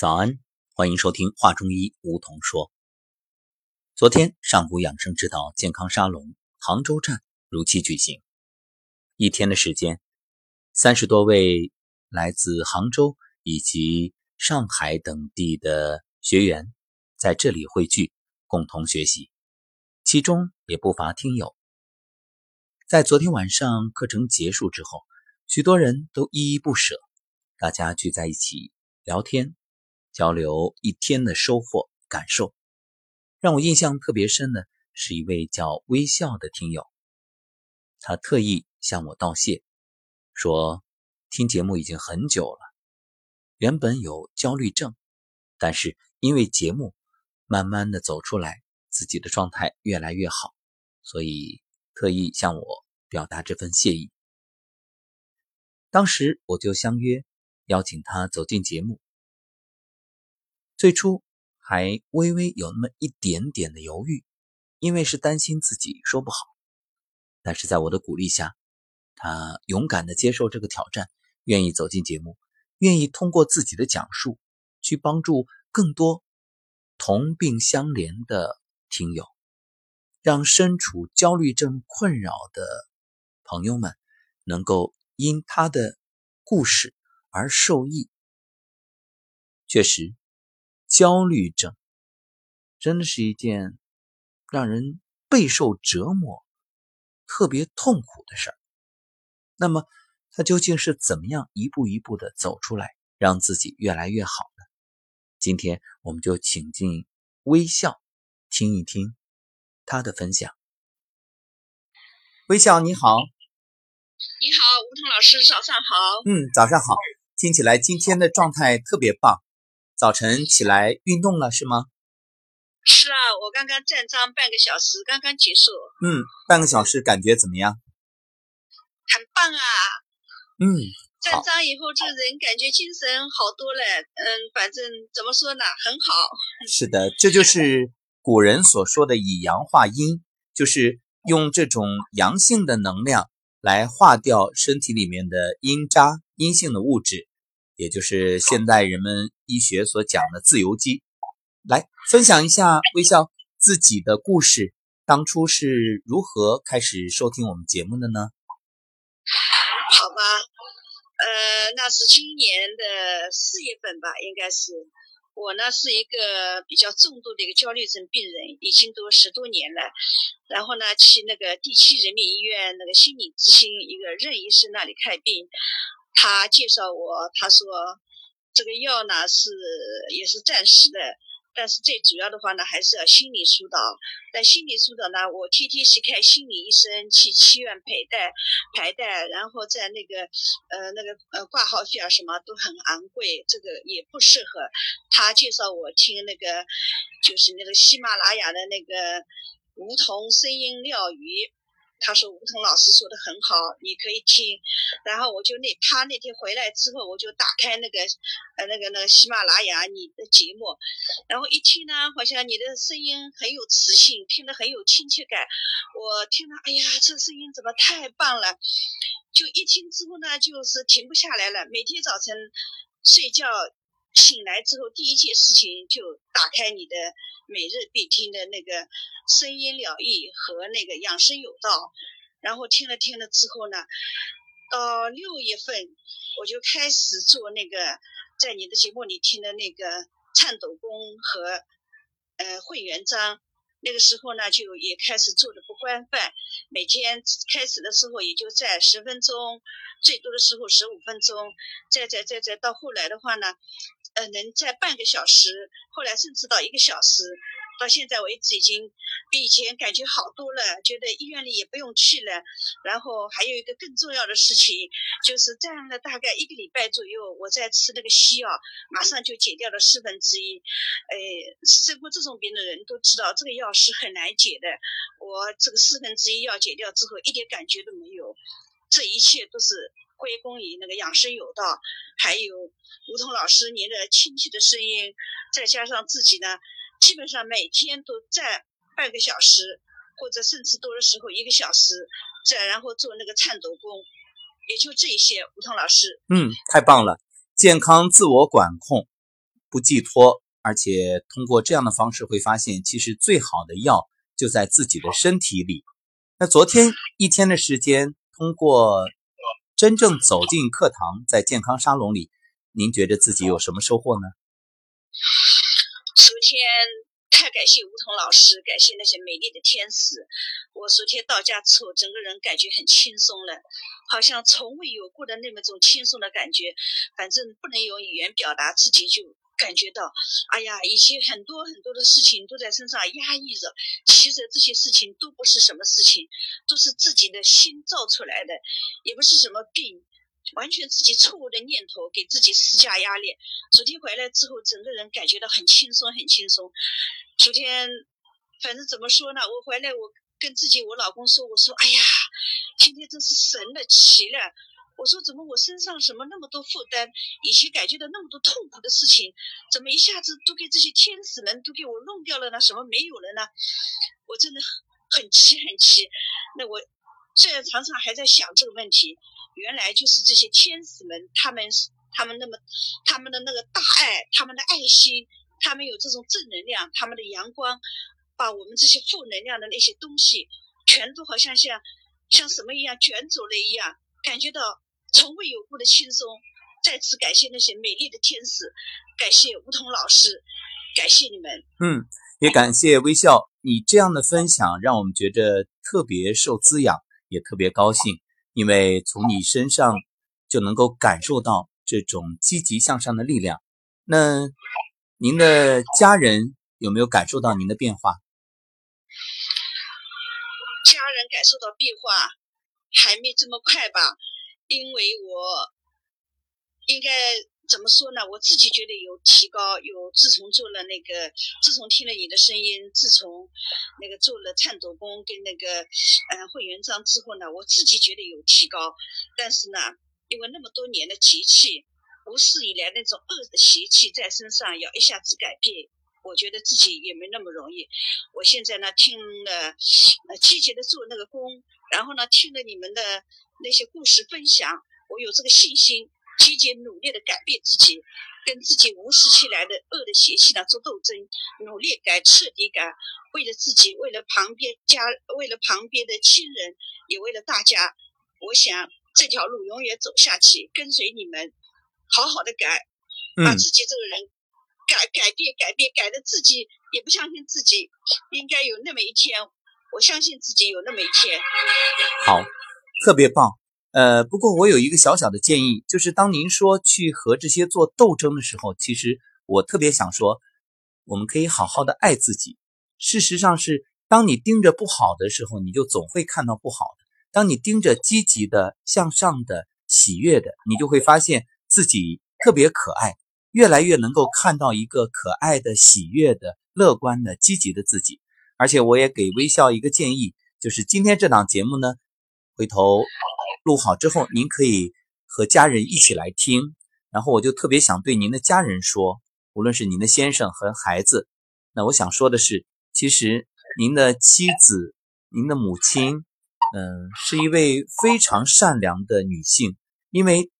早安，欢迎收听《话中医》，梧桐说。昨天上古养生之道健康沙龙杭州站如期举行，一天的时间，三十多位来自杭州以及上海等地的学员在这里汇聚，共同学习，其中也不乏听友。在昨天晚上课程结束之后，许多人都依依不舍，大家聚在一起聊天。交流一天的收获感受，让我印象特别深的是一位叫微笑的听友，他特意向我道谢，说听节目已经很久了，原本有焦虑症，但是因为节目慢慢的走出来，自己的状态越来越好，所以特意向我表达这份谢意。当时我就相约邀请他走进节目。最初还微微有那么一点点的犹豫，因为是担心自己说不好。但是在我的鼓励下，他勇敢的接受这个挑战，愿意走进节目，愿意通过自己的讲述去帮助更多同病相怜的听友，让身处焦虑症困扰的朋友们能够因他的故事而受益。确实。焦虑症真的是一件让人备受折磨、特别痛苦的事儿。那么，他究竟是怎么样一步一步的走出来，让自己越来越好呢？今天我们就请进微笑，听一听他的分享。微笑，你好。你好，吴彤老师，早上好。嗯，早上好。听起来今天的状态特别棒。早晨起来运动了是吗？是啊，我刚刚站桩半个小时，刚刚结束。嗯，半个小时感觉怎么样？很棒啊！嗯，站桩以后这人感觉精神好多了。嗯，反正怎么说呢，很好。是的，这就是古人所说的以阳化阴，就是用这种阳性的能量来化掉身体里面的阴渣、阴性的物质。也就是现代人们医学所讲的自由基，来分享一下微笑自己的故事，当初是如何开始收听我们节目的呢？好吧，呃，那是今年的四月份吧，应该是我呢是一个比较重度的一个焦虑症病人，已经都十多年了。然后呢，去那个第七人民医院那个心理咨询一个任医师那里看病。他介绍我，他说这个药呢是也是暂时的，但是最主要的话呢还是要心理疏导。但心理疏导呢，我天天去看心理医生，去医院陪带排带，然后在那个呃那个呃挂号费啊什么都很昂贵，这个也不适合。他介绍我听那个就是那个喜马拉雅的那个梧桐声音疗愈。他说吴桐老师说的很好，你可以听。然后我就那他那天回来之后，我就打开那个呃那个那个喜马拉雅你的节目，然后一听呢，好像你的声音很有磁性，听得很有亲切感。我听了，哎呀，这声音怎么太棒了！就一听之后呢，就是停不下来了。每天早晨睡觉醒来之后，第一件事情就打开你的每日必听的那个。声音疗愈和那个养生有道，然后听了听了之后呢，到六月份我就开始做那个在你的节目里听的那个颤抖功和呃会员章，那个时候呢就也开始做的不规范，每天开始的时候也就在十分钟，最多的时候十五分钟，再再再再到后来的话呢，呃能在半个小时，后来甚至到一个小时。到现在为止，已经比以前感觉好多了，觉得医院里也不用去了。然后还有一个更重要的事情，就是站了大概一个礼拜左右，我在吃那个西药，马上就减掉了四分之一。哎，生过这种病的人都知道，这个药是很难解的。我这个四分之一药解掉之后，一点感觉都没有。这一切都是归功于那个养生有道，还有吴桐老师您的亲切的声音，再加上自己呢。基本上每天都站半个小时，或者甚至多的时候一个小时，再然后做那个颤抖功，也就这一些。吴桐老师，嗯，太棒了，健康自我管控，不寄托，而且通过这样的方式会发现，其实最好的药就在自己的身体里。那昨天一天的时间，通过真正走进课堂，在健康沙龙里，您觉得自己有什么收获呢？首先。太感谢吴桐老师，感谢那些美丽的天使。我昨天到家之后，整个人感觉很轻松了，好像从未有过的那么种轻松的感觉。反正不能用语言表达，自己就感觉到，哎呀，以前很多很多的事情都在身上压抑着，其实这些事情都不是什么事情，都是自己的心造出来的，也不是什么病。完全自己错误的念头给自己施加压力。昨天回来之后，整个人感觉到很轻松，很轻松。昨天，反正怎么说呢？我回来，我跟自己我老公说：“我说，哎呀，今天真是神了，奇了。我说，怎么我身上什么那么多负担？以前感觉到那么多痛苦的事情，怎么一下子都给这些天使们都给我弄掉了呢？什么没有了呢？我真的很很奇，很奇。那我现在常常还在想这个问题。”原来就是这些天使们，他们他们那么他们的那个大爱，他们的爱心，他们有这种正能量，他们的阳光，把我们这些负能量的那些东西，全都好像像像什么一样卷走了一样，感觉到从未有过的轻松。再次感谢那些美丽的天使，感谢梧桐老师，感谢你们。嗯，也感谢微笑，你这样的分享让我们觉得特别受滋养，也特别高兴。因为从你身上就能够感受到这种积极向上的力量。那您的家人有没有感受到您的变化？家人感受到变化还没这么快吧？因为我应该。怎么说呢？我自己觉得有提高，有自从做了那个，自从听了你的声音，自从那个做了颤抖功跟那个呃会员章之后呢，我自己觉得有提高。但是呢，因为那么多年的集气，无始以来那种恶的习气在身上，要一下子改变，我觉得自己也没那么容易。我现在呢，听了呃积极的做那个功，然后呢，听了你们的那些故事分享，我有这个信心。积极努力的改变自己，跟自己无始起来的恶的邪气呢做斗争，努力改，彻底改，为了自己，为了旁边家，为了旁边的亲人，也为了大家。我想这条路永远走下去，跟随你们，好好的改，把自己这个人改改变改变改的自己也不相信自己，应该有那么一天，我相信自己有那么一天。好，特别棒。呃，不过我有一个小小的建议，就是当您说去和这些做斗争的时候，其实我特别想说，我们可以好好的爱自己。事实上是，当你盯着不好的时候，你就总会看到不好的；当你盯着积极的、向上的、喜悦的，你就会发现自己特别可爱，越来越能够看到一个可爱的、喜悦的、乐观的、积极的自己。而且我也给微笑一个建议，就是今天这档节目呢，回头。录好之后，您可以和家人一起来听。然后我就特别想对您的家人说，无论是您的先生和孩子，那我想说的是，其实您的妻子、您的母亲，嗯，是一位非常善良的女性，因为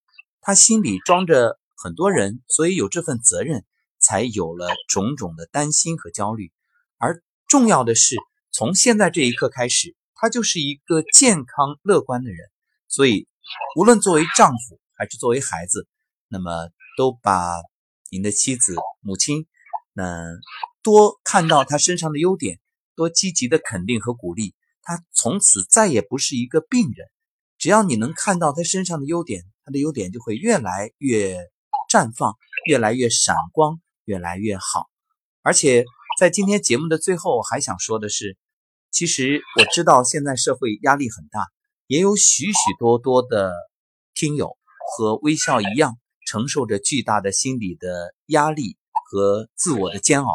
她心里装着很多人，所以有这份责任，才有了种种的担心和焦虑。重要的是，从现在这一刻开始，她就是一个健康乐观的人。所以，无论作为丈夫还是作为孩子，那么都把您的妻子、母亲，那多看到她身上的优点，多积极的肯定和鼓励她，从此再也不是一个病人。只要你能看到她身上的优点，她的优点就会越来越绽放，越来越闪光，越来越好。而且，在今天节目的最后，还想说的是，其实我知道现在社会压力很大。也有许许多多的听友和微笑一样，承受着巨大的心理的压力和自我的煎熬。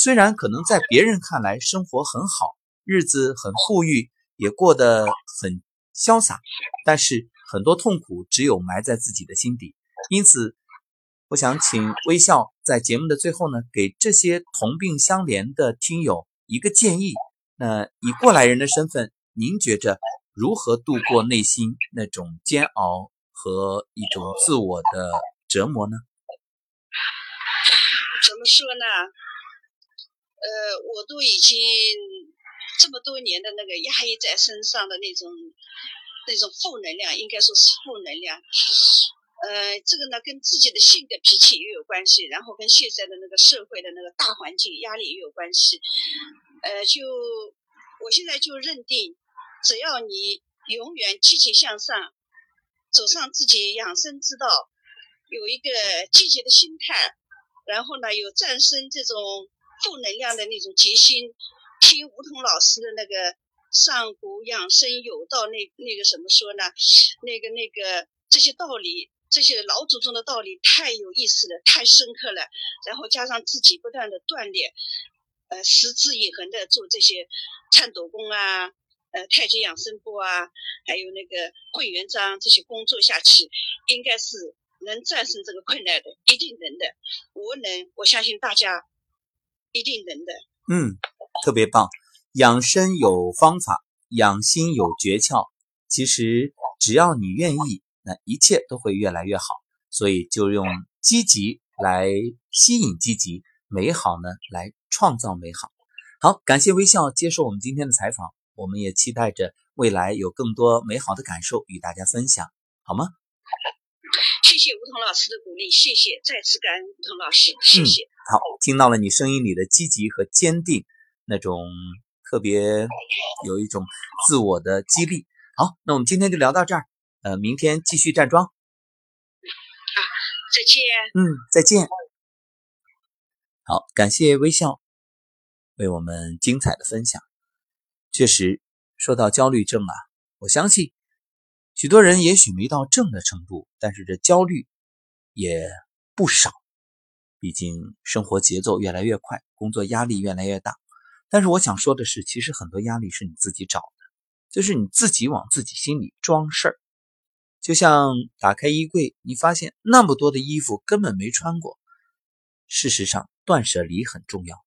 虽然可能在别人看来生活很好，日子很富裕，也过得很潇洒，但是很多痛苦只有埋在自己的心底。因此，我想请微笑在节目的最后呢，给这些同病相怜的听友一个建议。那以过来人的身份，您觉着？如何度过内心那种煎熬和一种自我的折磨呢？怎么说呢？呃，我都已经这么多年的那个压抑在身上的那种那种负能量，应该说是负能量。呃，这个呢跟自己的性格脾气也有关系，然后跟现在的那个社会的那个大环境压力也有关系。呃，就我现在就认定，只要你永远积极向上，走上自己养生之道，有一个积极的心态，然后呢有战胜这种。负能量的那种决心，听吴桐老师的那个上古养生有道，那那个什么说呢？那个那个这些道理，这些老祖宗的道理太有意思了，太深刻了。然后加上自己不断的锻炼，呃，持之以恒的做这些颤抖功啊，呃，太极养生步啊，还有那个会员章这些工作下去，应该是能战胜这个困难的，一定能的。我能，我相信大家。一定能的，嗯，特别棒。养生有方法，养心有诀窍。其实只要你愿意，那一切都会越来越好。所以就用积极来吸引积极，美好呢来创造美好。好，感谢微笑接受我们今天的采访。我们也期待着未来有更多美好的感受与大家分享，好吗？谢谢吴桐老师的鼓励，谢谢，再次感恩吴桐老师，谢谢。好，听到了你声音里的积极和坚定，那种特别有一种自我的激励。好，那我们今天就聊到这儿，呃，明天继续站桩。好，再见。嗯，再见。好，感谢微笑为我们精彩的分享。确实，说到焦虑症啊，我相信。许多人也许没到症的程度，但是这焦虑也不少。毕竟生活节奏越来越快，工作压力越来越大。但是我想说的是，其实很多压力是你自己找的，就是你自己往自己心里装事儿。就像打开衣柜，你发现那么多的衣服根本没穿过。事实上，断舍离很重要。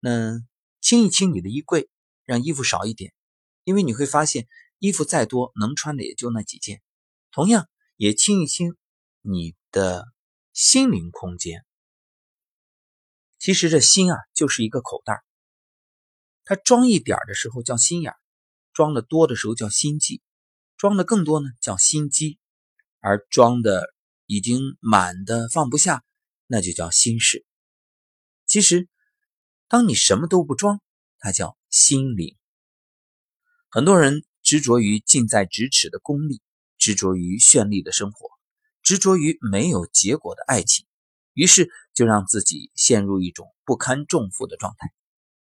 那清一清你的衣柜，让衣服少一点，因为你会发现。衣服再多，能穿的也就那几件。同样，也清一清你的心灵空间。其实这心啊，就是一个口袋它装一点的时候叫心眼装的多的时候叫心计，装的更多呢叫心机，而装的已经满的放不下，那就叫心事。其实，当你什么都不装，它叫心灵。很多人。执着于近在咫尺的功利，执着于绚丽的生活，执着于没有结果的爱情，于是就让自己陷入一种不堪重负的状态。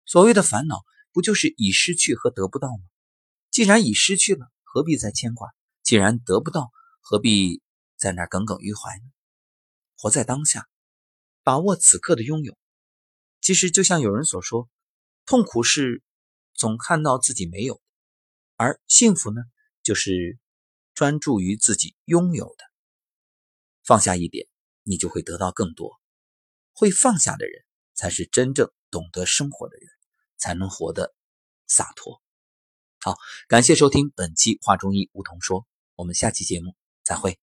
所谓的烦恼，不就是已失去和得不到吗？既然已失去了，何必再牵挂？既然得不到，何必在那耿耿于怀呢？活在当下，把握此刻的拥有。其实就像有人所说，痛苦是总看到自己没有。而幸福呢，就是专注于自己拥有的，放下一点，你就会得到更多。会放下的人，才是真正懂得生活的人，才能活得洒脱。好，感谢收听本期《话中医梧桐说》，我们下期节目再会。